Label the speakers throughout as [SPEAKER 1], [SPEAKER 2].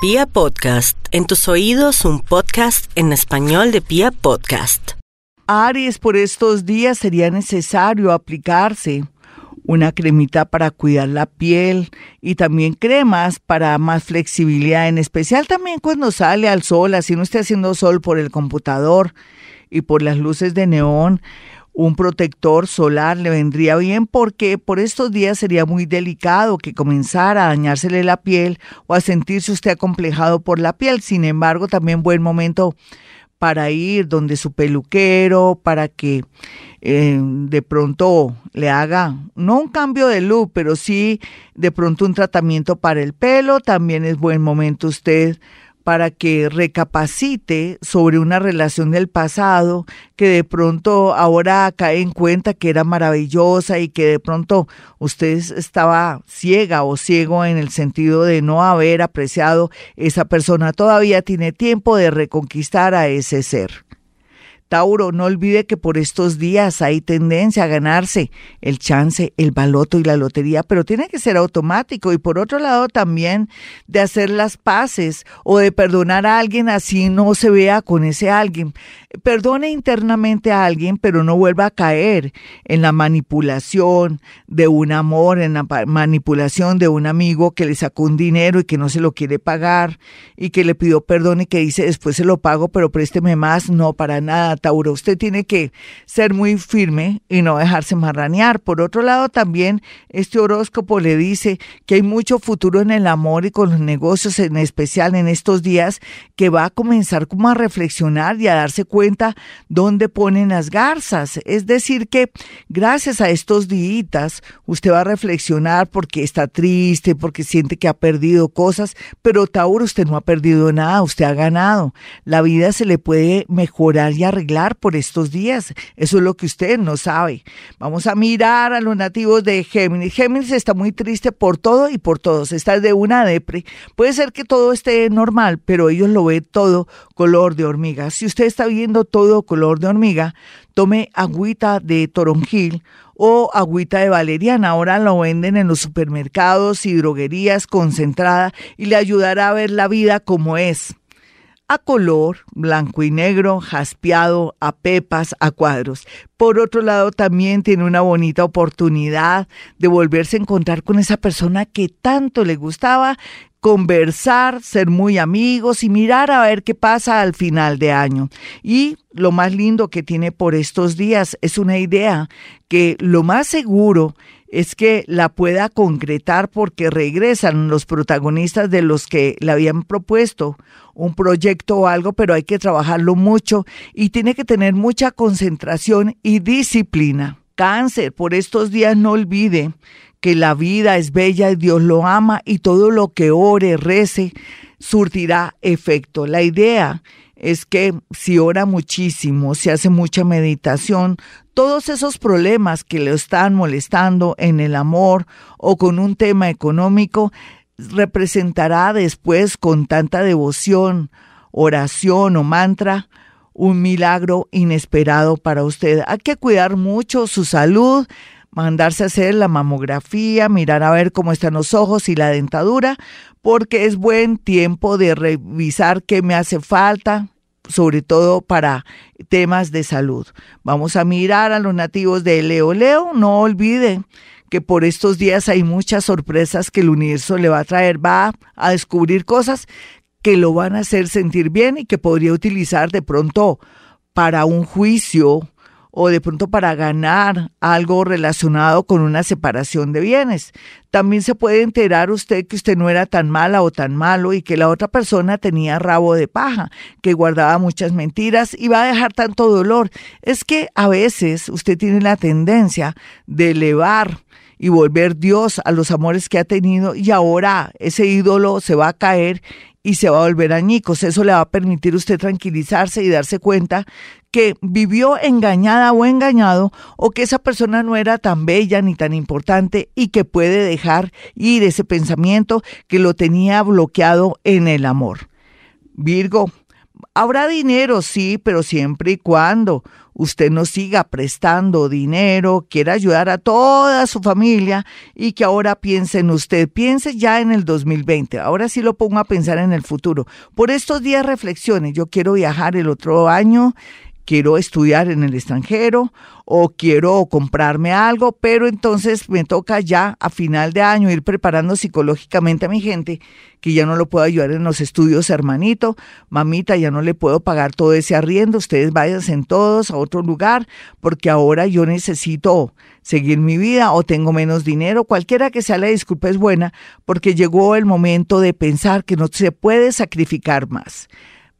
[SPEAKER 1] Pia Podcast, en tus oídos un podcast en español de Pia Podcast.
[SPEAKER 2] Aries, por estos días sería necesario aplicarse una cremita para cuidar la piel y también cremas para más flexibilidad, en especial también cuando sale al sol, así no esté haciendo sol por el computador y por las luces de neón un protector solar le vendría bien porque por estos días sería muy delicado que comenzara a dañársele la piel o a sentirse usted acomplejado por la piel. Sin embargo, también buen momento para ir donde su peluquero, para que eh, de pronto le haga, no un cambio de look, pero sí de pronto un tratamiento para el pelo. También es buen momento usted para que recapacite sobre una relación del pasado que de pronto ahora cae en cuenta que era maravillosa y que de pronto usted estaba ciega o ciego en el sentido de no haber apreciado esa persona. Todavía tiene tiempo de reconquistar a ese ser. Tauro, no olvide que por estos días hay tendencia a ganarse el chance, el baloto y la lotería, pero tiene que ser automático y por otro lado también de hacer las paces o de perdonar a alguien así no se vea con ese alguien. Perdone internamente a alguien, pero no vuelva a caer en la manipulación de un amor, en la manipulación de un amigo que le sacó un dinero y que no se lo quiere pagar y que le pidió perdón y que dice después se lo pago, pero présteme más. No, para nada Tauro. Usted tiene que ser muy firme y no dejarse marranear. Por otro lado, también este horóscopo le dice que hay mucho futuro en el amor y con los negocios, en especial en estos días, que va a comenzar como a reflexionar y a darse cuenta dónde ponen las garzas. Es decir, que gracias a estos días usted va a reflexionar porque está triste, porque siente que ha perdido cosas, pero Tauro, usted no ha perdido nada, usted ha ganado. La vida se le puede mejorar y arreglar por estos días. Eso es lo que usted no sabe. Vamos a mirar a los nativos de Géminis. Géminis está muy triste por todo y por todos. Está de una depre. Puede ser que todo esté normal, pero ellos lo ven todo color de hormiga. Si usted está viendo todo color de hormiga, tome agüita de toronjil o agüita de valeriana. Ahora lo venden en los supermercados y droguerías concentrada y le ayudará a ver la vida como es a color, blanco y negro, jaspeado, a pepas, a cuadros. Por otro lado, también tiene una bonita oportunidad de volverse a encontrar con esa persona que tanto le gustaba, conversar, ser muy amigos y mirar a ver qué pasa al final de año. Y lo más lindo que tiene por estos días es una idea que lo más seguro es que la pueda concretar porque regresan los protagonistas de los que le habían propuesto un proyecto o algo, pero hay que trabajarlo mucho y tiene que tener mucha concentración y disciplina. Cáncer, por estos días no olvide que la vida es bella y Dios lo ama y todo lo que ore, rece, surtirá efecto. La idea es que si ora muchísimo, si hace mucha meditación, todos esos problemas que le están molestando en el amor o con un tema económico, representará después con tanta devoción, oración o mantra, un milagro inesperado para usted. Hay que cuidar mucho su salud, mandarse a hacer la mamografía, mirar a ver cómo están los ojos y la dentadura, porque es buen tiempo de revisar qué me hace falta, sobre todo para temas de salud. Vamos a mirar a los nativos de Leo. Leo, no olviden que por estos días hay muchas sorpresas que el universo le va a traer, va a descubrir cosas que lo van a hacer sentir bien y que podría utilizar de pronto para un juicio o de pronto para ganar algo relacionado con una separación de bienes. También se puede enterar usted que usted no era tan mala o tan malo y que la otra persona tenía rabo de paja, que guardaba muchas mentiras y va a dejar tanto dolor. Es que a veces usted tiene la tendencia de elevar y volver Dios a los amores que ha tenido y ahora ese ídolo se va a caer y se va a volver añicos. Eso le va a permitir usted tranquilizarse y darse cuenta que vivió engañada o engañado o que esa persona no era tan bella ni tan importante y que puede dejar ir ese pensamiento que lo tenía bloqueado en el amor. Virgo, habrá dinero, sí, pero siempre y cuando usted no siga prestando dinero, quiere ayudar a toda su familia y que ahora piense en usted, piense ya en el 2020, ahora sí lo pongo a pensar en el futuro. Por estos días reflexiones, yo quiero viajar el otro año quiero estudiar en el extranjero o quiero comprarme algo, pero entonces me toca ya a final de año ir preparando psicológicamente a mi gente que ya no lo puedo ayudar en los estudios, hermanito, mamita, ya no le puedo pagar todo ese arriendo, ustedes váyanse en todos a otro lugar porque ahora yo necesito seguir mi vida o tengo menos dinero, cualquiera que sea la disculpa es buena porque llegó el momento de pensar que no se puede sacrificar más.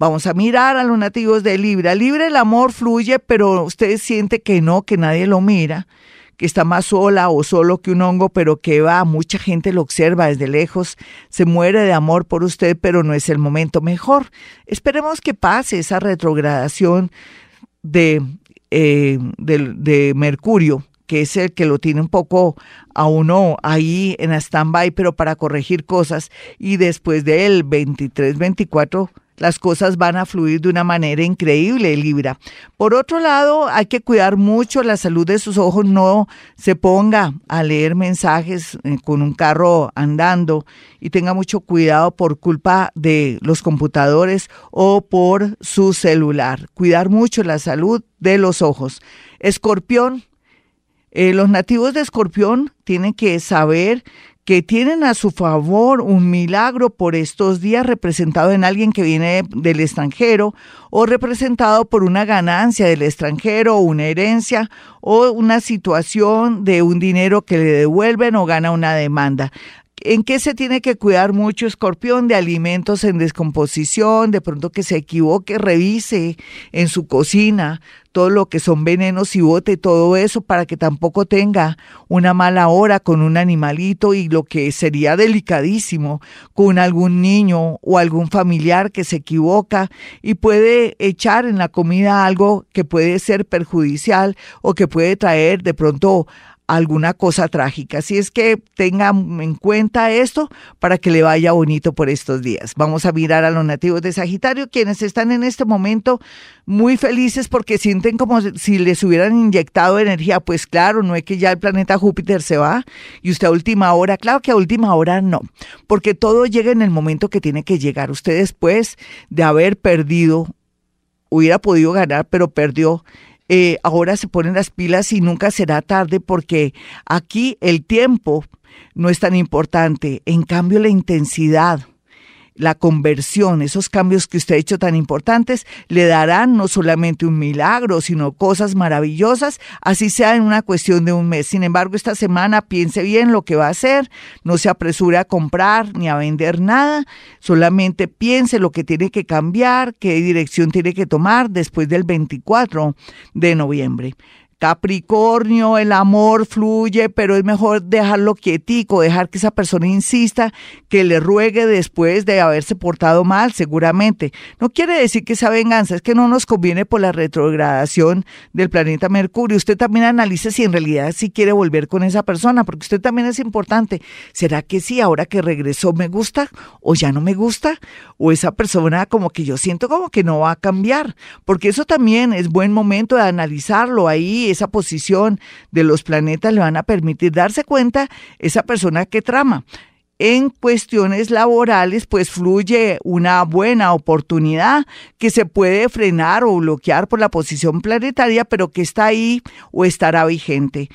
[SPEAKER 2] Vamos a mirar a los nativos de Libra. Libra el amor fluye, pero usted siente que no, que nadie lo mira, que está más sola o solo que un hongo, pero que va, mucha gente lo observa desde lejos, se muere de amor por usted, pero no es el momento mejor. Esperemos que pase esa retrogradación de, eh, de Mercurio que es el que lo tiene un poco a uno ahí en stand-by, pero para corregir cosas. Y después del 23-24 las cosas van a fluir de una manera increíble, Libra. Por otro lado, hay que cuidar mucho la salud de sus ojos, no se ponga a leer mensajes eh, con un carro andando y tenga mucho cuidado por culpa de los computadores o por su celular. Cuidar mucho la salud de los ojos. Escorpión, eh, los nativos de Escorpión tienen que saber que tienen a su favor un milagro por estos días representado en alguien que viene del extranjero o representado por una ganancia del extranjero o una herencia o una situación de un dinero que le devuelven o gana una demanda. ¿En qué se tiene que cuidar mucho, escorpión? De alimentos en descomposición, de pronto que se equivoque, revise en su cocina todo lo que son venenos y bote todo eso para que tampoco tenga una mala hora con un animalito y lo que sería delicadísimo con algún niño o algún familiar que se equivoca y puede echar en la comida algo que puede ser perjudicial o que puede traer de pronto alguna cosa trágica. Así es que tengan en cuenta esto para que le vaya bonito por estos días. Vamos a mirar a los nativos de Sagitario, quienes están en este momento muy felices porque sienten como si les hubieran inyectado energía. Pues claro, no es que ya el planeta Júpiter se va y usted a última hora, claro que a última hora no, porque todo llega en el momento que tiene que llegar. Usted después de haber perdido, hubiera podido ganar, pero perdió eh, ahora se ponen las pilas y nunca será tarde porque aquí el tiempo no es tan importante, en cambio la intensidad la conversión, esos cambios que usted ha hecho tan importantes, le darán no solamente un milagro, sino cosas maravillosas, así sea en una cuestión de un mes. Sin embargo, esta semana piense bien lo que va a hacer, no se apresure a comprar ni a vender nada, solamente piense lo que tiene que cambiar, qué dirección tiene que tomar después del 24 de noviembre. Capricornio, el amor fluye, pero es mejor dejarlo quietico, dejar que esa persona insista, que le ruegue después de haberse portado mal, seguramente. No quiere decir que esa venganza, es que no nos conviene por la retrogradación del planeta Mercurio. Usted también analice si en realidad sí quiere volver con esa persona, porque usted también es importante. ¿Será que sí, ahora que regresó me gusta o ya no me gusta? O esa persona como que yo siento como que no va a cambiar, porque eso también es buen momento de analizarlo ahí esa posición de los planetas le van a permitir darse cuenta esa persona que trama. En cuestiones laborales, pues fluye una buena oportunidad que se puede frenar o bloquear por la posición planetaria, pero que está ahí o estará vigente.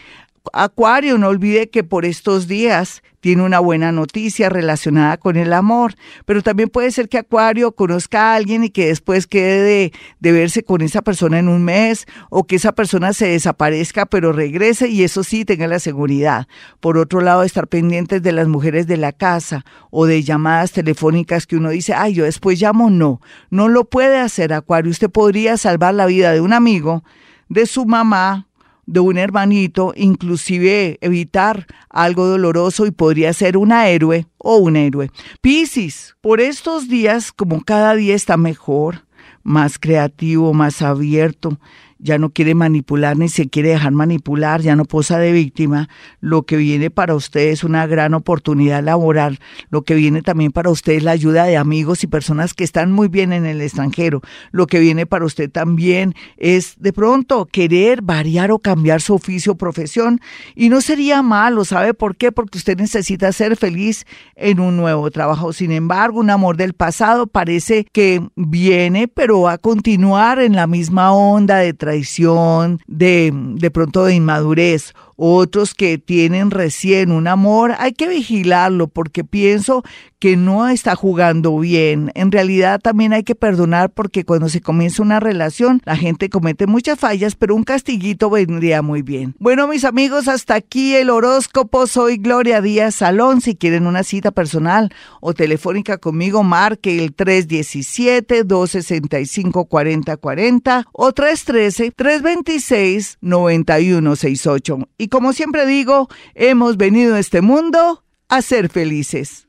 [SPEAKER 2] Acuario, no olvide que por estos días tiene una buena noticia relacionada con el amor, pero también puede ser que Acuario conozca a alguien y que después quede de, verse con esa persona en un mes o que esa persona se desaparezca pero regrese y eso sí tenga la seguridad. Por otro lado, estar pendientes de las mujeres de la casa o de llamadas telefónicas que uno dice, ay, yo después llamo, no, no lo puede hacer Acuario. Usted podría salvar la vida de un amigo, de su mamá, de un hermanito, inclusive evitar algo doloroso y podría ser una héroe o un héroe. Piscis, por estos días, como cada día está mejor, más creativo, más abierto, ya no quiere manipular ni se quiere dejar manipular, ya no posa de víctima, lo que viene para usted es una gran oportunidad laboral, lo que viene también para usted es la ayuda de amigos y personas que están muy bien en el extranjero, lo que viene para usted también es de pronto querer variar o cambiar su oficio o profesión y no sería malo, ¿sabe por qué? Porque usted necesita ser feliz en un nuevo trabajo. Sin embargo, un amor del pasado parece que viene, pero va a continuar en la misma onda de traición, de, de pronto de inmadurez otros que tienen recién un amor, hay que vigilarlo porque pienso que no está jugando bien. En realidad también hay que perdonar porque cuando se comienza una relación la gente comete muchas fallas, pero un castiguito vendría muy bien. Bueno, mis amigos, hasta aquí el horóscopo. Soy Gloria Díaz Salón. Si quieren una cita personal o telefónica conmigo, marque el 317-265-4040 o 313-326-9168. Y como siempre digo, hemos venido a este mundo a ser felices.